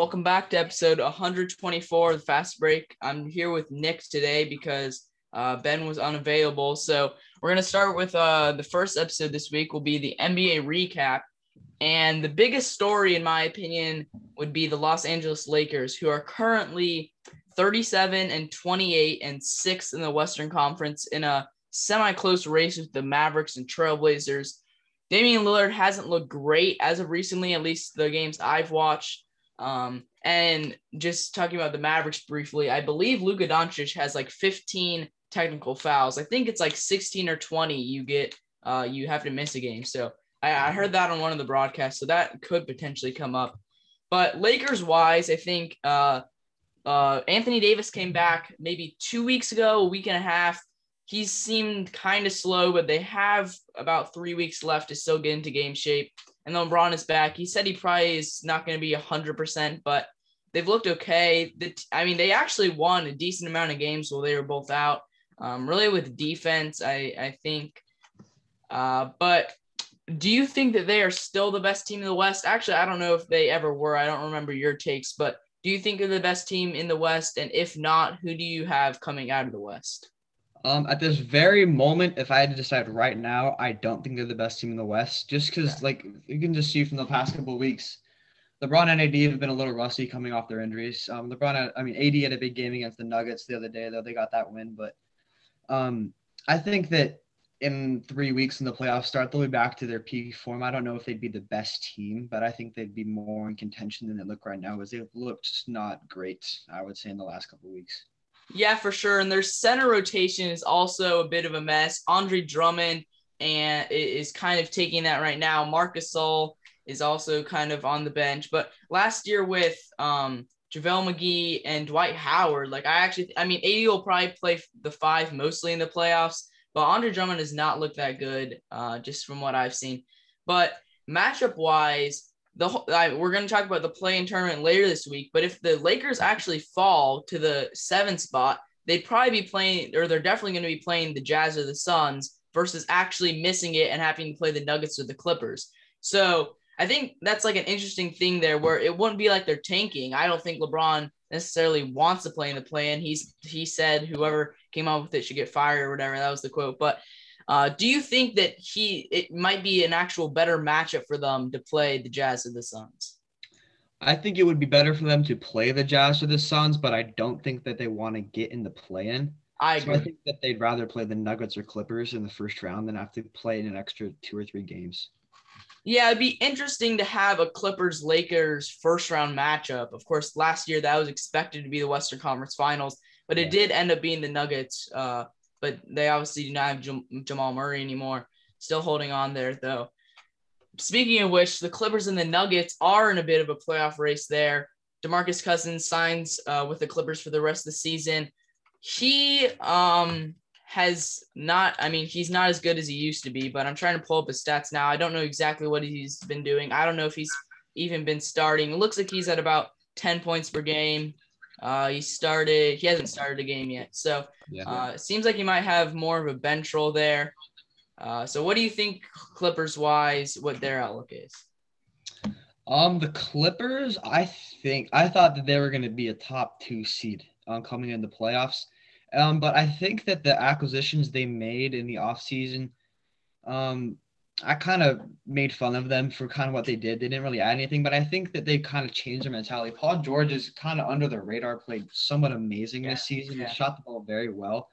Welcome back to episode 124 of the Fast Break. I'm here with Nick today because uh, Ben was unavailable. So we're going to start with uh, the first episode this week will be the NBA recap. And the biggest story, in my opinion, would be the Los Angeles Lakers, who are currently 37 and 28 and sixth in the Western Conference in a semi close race with the Mavericks and Trailblazers. Damian Lillard hasn't looked great as of recently, at least the games I've watched. Um, and just talking about the Mavericks briefly, I believe Luka Doncic has like 15 technical fouls. I think it's like 16 or 20 you get, uh, you have to miss a game. So I, I heard that on one of the broadcasts. So that could potentially come up. But Lakers wise, I think uh, uh, Anthony Davis came back maybe two weeks ago, a week and a half. He seemed kind of slow, but they have about three weeks left to still get into game shape and LeBron is back. He said he probably is not going to be 100%, but they've looked okay. The, I mean, they actually won a decent amount of games while they were both out. Um, really with defense, I, I think. Uh, but do you think that they are still the best team in the West? Actually, I don't know if they ever were. I don't remember your takes, but do you think they're the best team in the West? And if not, who do you have coming out of the West? Um, at this very moment, if I had to decide right now, I don't think they're the best team in the West. Just because, yeah. like, you can just see from the past couple of weeks, LeBron and AD have been a little rusty coming off their injuries. Um, LeBron, had, I mean, AD had a big game against the Nuggets the other day, though they got that win. But um, I think that in three weeks in the playoffs start, they'll be back to their peak form. I don't know if they'd be the best team, but I think they'd be more in contention than they look right now, as they've looked not great. I would say in the last couple of weeks. Yeah, for sure. And their center rotation is also a bit of a mess. Andre Drummond and is kind of taking that right now. Marcus Gasol is also kind of on the bench. But last year with um JaVale McGee and Dwight Howard, like I actually I mean AD will probably play the five mostly in the playoffs, but Andre Drummond has not looked that good, uh, just from what I've seen. But matchup wise, the I, we're going to talk about the play-in tournament later this week. But if the Lakers actually fall to the seventh spot, they'd probably be playing, or they're definitely going to be playing the Jazz or the Suns versus actually missing it and having to play the Nuggets or the Clippers. So I think that's like an interesting thing there, where it wouldn't be like they're tanking. I don't think LeBron necessarily wants to play in the play-in. He's he said whoever came up with it should get fired or whatever. That was the quote, but. Uh, do you think that he it might be an actual better matchup for them to play the Jazz or the Suns? I think it would be better for them to play the Jazz or the Suns, but I don't think that they want to get in the play-in. I agree. So I think that they'd rather play the Nuggets or Clippers in the first round than have to play in an extra two or three games. Yeah, it'd be interesting to have a Clippers Lakers first round matchup. Of course, last year that was expected to be the Western Conference Finals, but it yeah. did end up being the Nuggets. Uh, but they obviously do not have Jam- Jamal Murray anymore. Still holding on there though. Speaking of which, the Clippers and the Nuggets are in a bit of a playoff race there. DeMarcus Cousins signs uh, with the Clippers for the rest of the season. He um, has not, I mean, he's not as good as he used to be, but I'm trying to pull up his stats now. I don't know exactly what he's been doing. I don't know if he's even been starting. It looks like he's at about 10 points per game, uh, he started. He hasn't started a game yet, so yeah. uh, it seems like he might have more of a bench role there. Uh, so, what do you think, Clippers wise, what their outlook is? Um, the Clippers, I think I thought that they were going to be a top two seed um, coming in the playoffs. Um, but I think that the acquisitions they made in the offseason um, I kind of made fun of them for kind of what they did. They didn't really add anything, but I think that they kind of changed their mentality. Paul George is kind of under the radar, played somewhat amazing yeah, this season. Yeah. He shot the ball very well.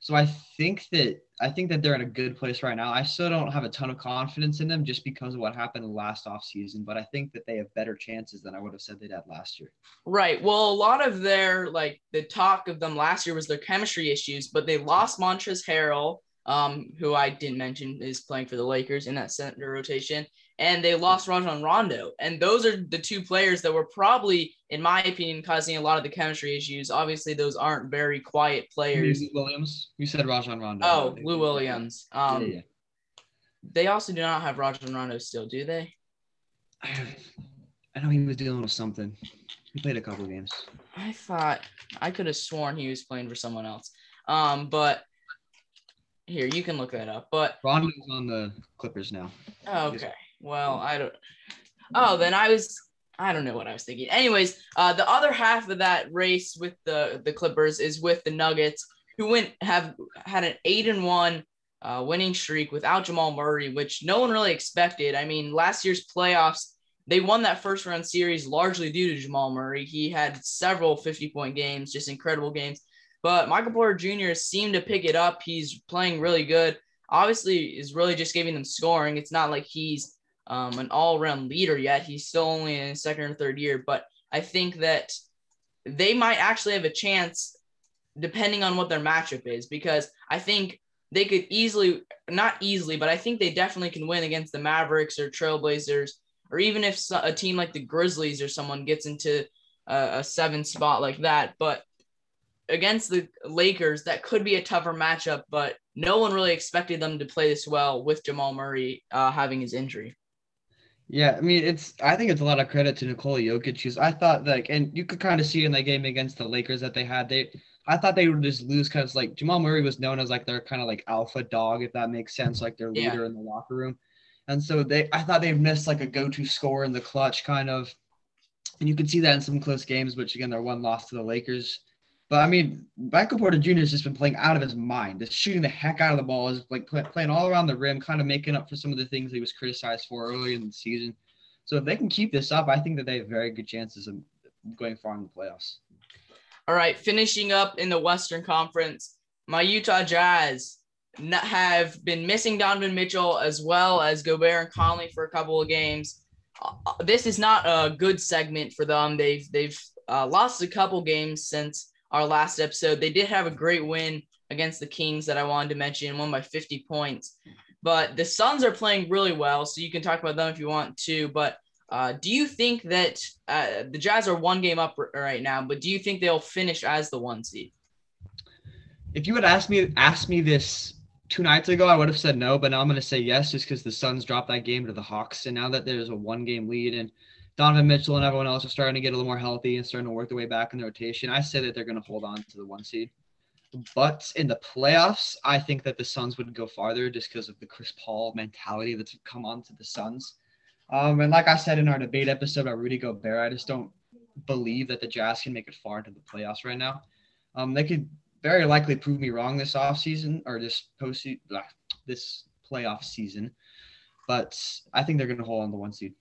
So I think that I think that they're in a good place right now. I still don't have a ton of confidence in them just because of what happened last offseason, but I think that they have better chances than I would have said they'd had last year. Right. Well, a lot of their like the talk of them last year was their chemistry issues, but they lost Montrezl Harrell um, who I didn't mention is playing for the Lakers in that center rotation. And they lost Rajon Rondo. And those are the two players that were probably, in my opinion, causing a lot of the chemistry issues. Obviously, those aren't very quiet players. Lou Williams? You said Rajon Rondo. Oh, Lou Williams. Um, yeah, yeah. They also do not have Rajon Rondo still, do they? I, I know he was dealing with something. He played a couple games. I thought I could have sworn he was playing for someone else. Um, but here, you can look that up. But Rondo's on the Clippers now. Okay. Well, I don't. Oh, then I was. I don't know what I was thinking. Anyways, uh, the other half of that race with the the Clippers is with the Nuggets, who went have had an eight and one uh, winning streak without Jamal Murray, which no one really expected. I mean, last year's playoffs, they won that first round series largely due to Jamal Murray. He had several 50 point games, just incredible games. But Michael Porter Jr. seemed to pick it up. He's playing really good. Obviously, is really just giving them scoring. It's not like he's um, an all around leader yet. He's still only in his second or third year. But I think that they might actually have a chance depending on what their matchup is, because I think they could easily, not easily, but I think they definitely can win against the Mavericks or Trailblazers, or even if a team like the Grizzlies or someone gets into a, a seven spot like that. But against the Lakers, that could be a tougher matchup, but no one really expected them to play this well with Jamal Murray uh, having his injury. Yeah, I mean, it's. I think it's a lot of credit to Nikola Jokic because I thought like, and you could kind of see in that game against the Lakers that they had. They, I thought they would just lose because like Jamal Murray was known as like their kind of like alpha dog, if that makes sense, like their leader yeah. in the locker room, and so they, I thought they missed like a go-to score in the clutch, kind of, and you could see that in some close games, which again, their one loss to the Lakers. But I mean, Michael Porter Jr. has just been playing out of his mind, just shooting the heck out of the ball, is like play, playing all around the rim, kind of making up for some of the things he was criticized for earlier in the season. So if they can keep this up, I think that they have very good chances of going far in the playoffs. All right, finishing up in the Western Conference, my Utah Jazz have been missing Donovan Mitchell as well as Gobert and Conley for a couple of games. Uh, this is not a good segment for them. They've they've uh, lost a couple games since our last episode. They did have a great win against the Kings that I wanted to mention, won by 50 points. But the Suns are playing really well, so you can talk about them if you want to. But uh, do you think that uh, the Jazz are one game up r- right now? But do you think they'll finish as the one seed? If you had asked me asked me this two nights ago, I would have said no. But now I'm going to say yes, just because the Suns dropped that game to the Hawks, and now that there's a one game lead and Donovan Mitchell and everyone else are starting to get a little more healthy and starting to work their way back in the rotation. I say that they're going to hold on to the one seed. But in the playoffs, I think that the Suns would go farther just because of the Chris Paul mentality that's come on to the Suns. Um, and like I said in our debate episode about Rudy Gobert, I just don't believe that the Jazz can make it far into the playoffs right now. Um, they could very likely prove me wrong this offseason or this post this playoff season, but I think they're going to hold on the one seed.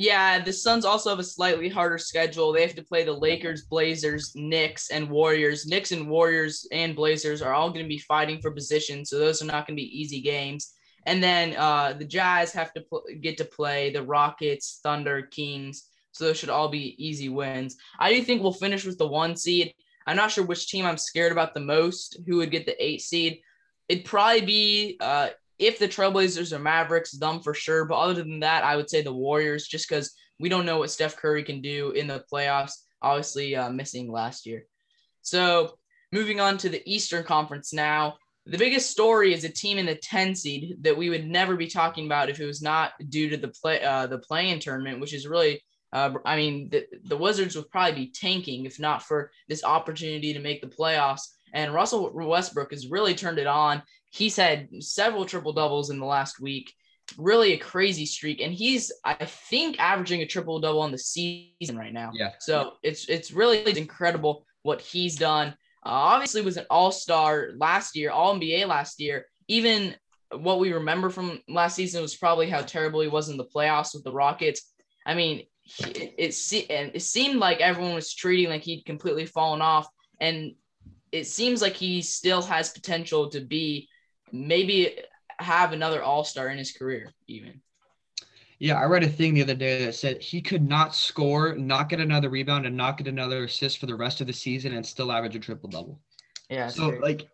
Yeah, the Suns also have a slightly harder schedule. They have to play the Lakers, Blazers, Knicks, and Warriors. Knicks and Warriors and Blazers are all going to be fighting for position, so those are not going to be easy games. And then uh, the Jazz have to pl- get to play the Rockets, Thunder, Kings. So those should all be easy wins. I do think we'll finish with the one seed. I'm not sure which team I'm scared about the most, who would get the eight seed. It'd probably be uh, if the Trailblazers or Mavericks, them for sure. But other than that, I would say the Warriors, just because we don't know what Steph Curry can do in the playoffs. Obviously, uh, missing last year. So moving on to the Eastern Conference now. The biggest story is a team in the 10 seed that we would never be talking about if it was not due to the play uh, the play-in tournament, which is really uh, I mean the, the Wizards would probably be tanking if not for this opportunity to make the playoffs. And Russell Westbrook has really turned it on he's had several triple doubles in the last week. Really a crazy streak, and he's I think averaging a triple double on the season right now. Yeah. So it's it's really incredible what he's done. Uh, obviously, was an All Star last year, All NBA last year. Even what we remember from last season was probably how terrible he was in the playoffs with the Rockets. I mean, it, it, it seemed like everyone was treating like he'd completely fallen off, and it seems like he still has potential to be maybe have another All Star in his career, even. Yeah, I read a thing the other day that said he could not score, not get another rebound, and not get another assist for the rest of the season and still average a triple double. Yeah. So great. like,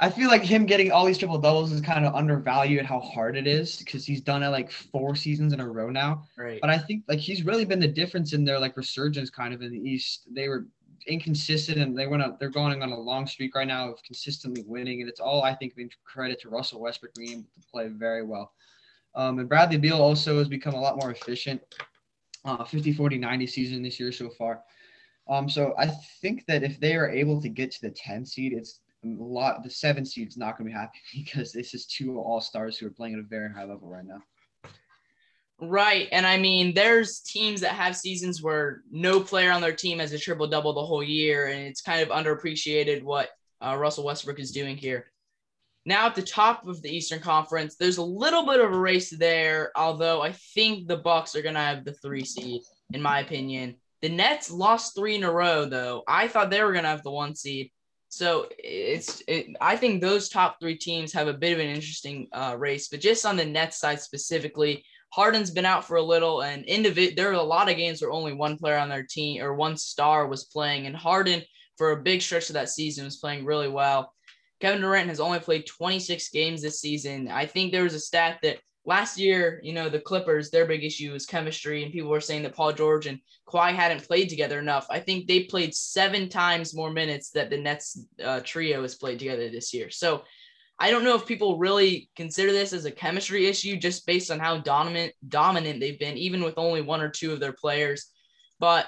I feel like him getting all these triple doubles is kind of undervalued how hard it is because he's done it like four seasons in a row now. Right. But I think like he's really been the difference in their like resurgence kind of in the East. They were inconsistent and they went on, they're going on a long streak right now of consistently winning. And it's all, I think, being credit to Russell Westbrook being able to play very well. Um, and Bradley Beal also has become a lot more efficient. Uh, 50, 40, 90 season this year so far. Um, so I think that if they are able to get to the 10 seed, it's a lot. The seven seed's not going to be happy because this is two all stars who are playing at a very high level right now. Right. And I mean, there's teams that have seasons where no player on their team has a triple double the whole year, and it's kind of underappreciated what uh, Russell Westbrook is doing here. Now at the top of the Eastern Conference, there's a little bit of a race there, although I think the Bucks are gonna have the three seed, in my opinion. The Nets lost three in a row, though. I thought they were gonna have the one seed. So it's it, I think those top three teams have a bit of an interesting uh, race, but just on the Nets side specifically, Harden's been out for a little, and individ- there are a lot of games where only one player on their team or one star was playing, and Harden for a big stretch of that season was playing really well. Kevin Durant has only played 26 games this season. I think there was a stat that last year, you know, the Clippers, their big issue was chemistry, and people were saying that Paul George and Kawhi hadn't played together enough. I think they played seven times more minutes that the Nets uh, trio has played together this year. So I don't know if people really consider this as a chemistry issue just based on how dominant dominant they've been, even with only one or two of their players. But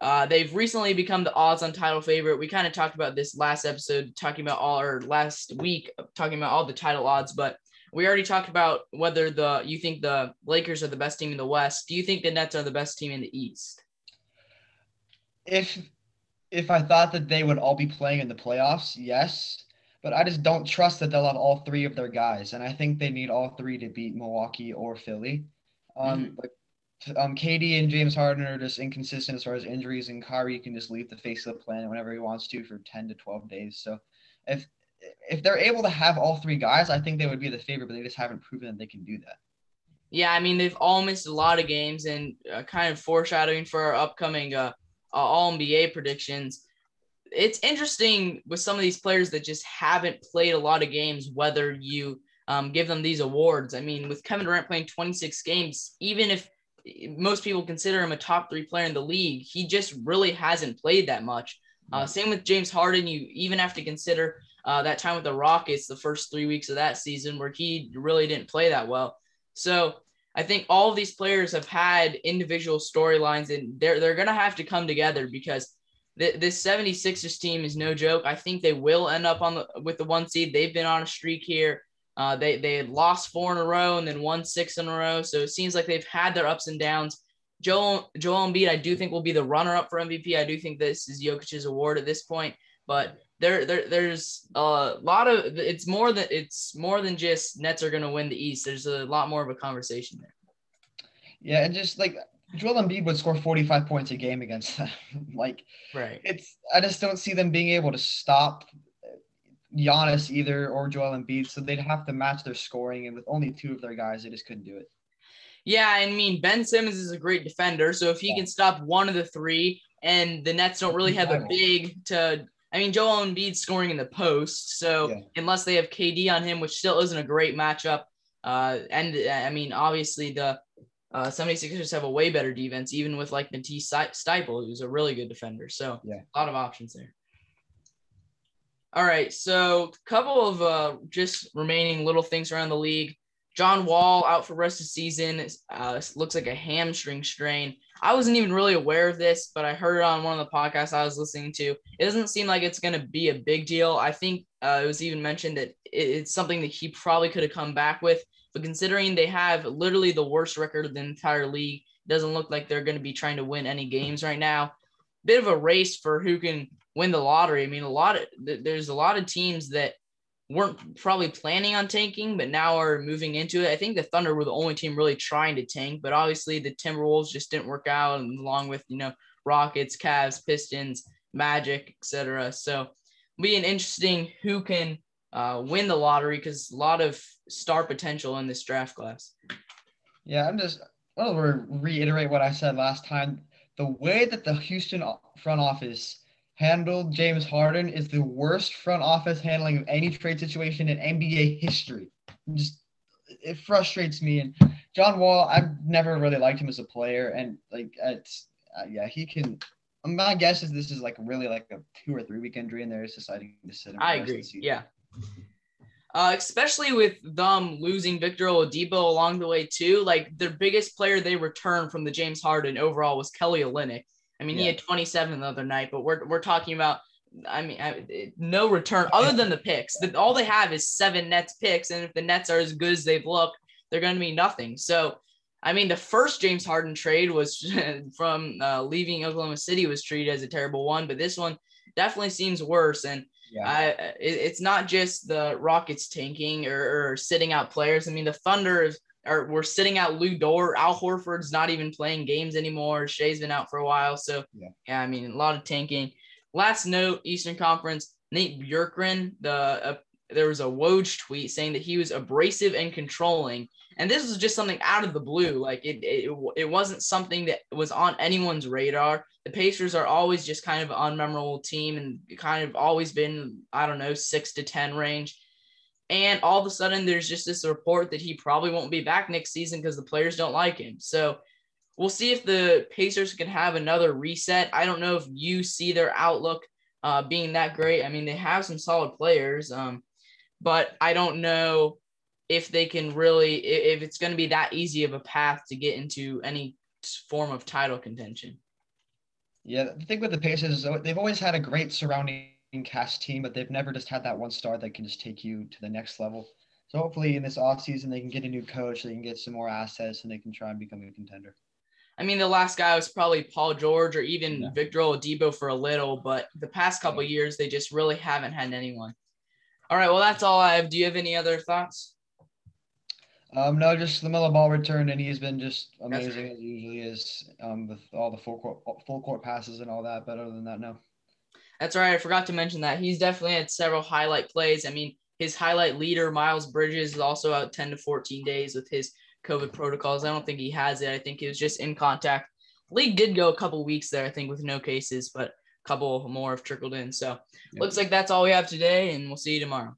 uh, they've recently become the odds on title favorite. We kind of talked about this last episode, talking about all or last week, talking about all the title odds, but we already talked about whether the you think the Lakers are the best team in the West. Do you think the Nets are the best team in the East? If if I thought that they would all be playing in the playoffs, yes. But I just don't trust that they'll have all three of their guys, and I think they need all three to beat Milwaukee or Philly. Um, mm-hmm. like um, KD and James Harden are just inconsistent as far as injuries, and Kyrie can just leave the face of the planet whenever he wants to for ten to twelve days. So, if if they're able to have all three guys, I think they would be the favorite, but they just haven't proven that they can do that. Yeah, I mean they've all missed a lot of games, and uh, kind of foreshadowing for our upcoming uh, All NBA predictions it's interesting with some of these players that just haven't played a lot of games, whether you um, give them these awards. I mean, with Kevin Durant playing 26 games, even if most people consider him a top three player in the league, he just really hasn't played that much. Uh, same with James Harden. You even have to consider uh, that time with the Rockets, the first three weeks of that season, where he really didn't play that well. So I think all of these players have had individual storylines, and they're they're gonna have to come together because this 76ers team is no joke. I think they will end up on the with the one seed. They've been on a streak here. Uh, they they had lost four in a row and then won six in a row. So it seems like they've had their ups and downs. Joel Joel Embiid, I do think will be the runner up for MVP. I do think this is Jokic's award at this point, but there, there there's a lot of it's more than it's more than just Nets are going to win the East. There's a lot more of a conversation there. Yeah, and just like Joel Embiid would score 45 points a game against them. like, right. It's I just don't see them being able to stop Giannis either or Joel Embiid. So they'd have to match their scoring, and with only two of their guys, they just couldn't do it. Yeah, and I mean Ben Simmons is a great defender, so if he yeah. can stop one of the three, and the Nets don't really have a big to. I mean, Joel Embiid scoring in the post, so yeah. unless they have KD on him, which still isn't a great matchup, uh, and I mean, obviously the uh, 76ers have a way better defense, even with like Matisse Thybulle, who's a really good defender. So yeah, a lot of options there. All right, so a couple of uh, just remaining little things around the league. John Wall out for rest of the season. Uh, looks like a hamstring strain. I wasn't even really aware of this, but I heard it on one of the podcasts I was listening to. It doesn't seem like it's going to be a big deal. I think uh, it was even mentioned that it's something that he probably could have come back with but considering they have literally the worst record of the entire league, doesn't look like they're going to be trying to win any games right now. Bit of a race for who can win the lottery. I mean, a lot of there's a lot of teams that weren't probably planning on tanking, but now are moving into it. I think the Thunder were the only team really trying to tank, but obviously the Timberwolves just didn't work out, along with you know Rockets, Cavs, Pistons, Magic, etc. So, be an interesting who can uh, win the lottery because a lot of star potential in this draft class. Yeah, I'm just I'll reiterate what I said last time. The way that the Houston front office handled James Harden is the worst front office handling of any trade situation in NBA history. Just it frustrates me. And John Wall, I've never really liked him as a player, and like it's uh, yeah, he can. My guess is this is like really like a two or three week injury, and they're just deciding to sit him. I agree. Yeah, uh, especially with them losing Victor Oladipo along the way too. Like their biggest player they returned from the James Harden overall was Kelly Olynyk. I mean, yeah. he had 27 the other night, but we're we're talking about. I mean, I, no return other than the picks. The, all they have is seven Nets picks, and if the Nets are as good as they've looked, they're going to be nothing. So I mean, the first James Harden trade was from uh, leaving Oklahoma City was treated as a terrible one, but this one definitely seems worse. And yeah. I, it, it's not just the Rockets tanking or, or, sitting out players. I mean, the Thunder are we're sitting out Lu Dort. Al Horford's not even playing games anymore. Shai's been out for a while. So yeah, yeah I mean, a lot of tanking. Last note, Eastern Conference, Nate Bjorkgren, the uh, there was a Woj tweet saying that he was abrasive and controlling. And this was just something out of the blue. Like it, it, it wasn't something that was on anyone's radar. The Pacers are always just kind of an unmemorable team and kind of always been, I don't know, six to 10 range. And all of a sudden, there's just this report that he probably won't be back next season because the players don't like him. So we'll see if the Pacers can have another reset. I don't know if you see their outlook uh, being that great. I mean, they have some solid players. Um, but I don't know if they can really if it's going to be that easy of a path to get into any form of title contention. Yeah, the thing with the Pacers is they've always had a great surrounding cast team, but they've never just had that one star that can just take you to the next level. So hopefully in this offseason they can get a new coach, they can get some more assets, and they can try and become a contender. I mean, the last guy was probably Paul George or even yeah. Victor Oladipo for a little, but the past couple years they just really haven't had anyone. All right. Well, that's all I have. Do you have any other thoughts? Um, no, just LaMelo Ball returned, and he's been just amazing right. as usually is um, with all the full court, full court passes and all that. But other than that, no. That's right. I forgot to mention that he's definitely had several highlight plays. I mean, his highlight leader, Miles Bridges, is also out 10 to 14 days with his COVID protocols. I don't think he has it. I think he was just in contact. League did go a couple weeks there, I think, with no cases, but couple more have trickled in. So yep. looks like that's all we have today, and we'll see you tomorrow.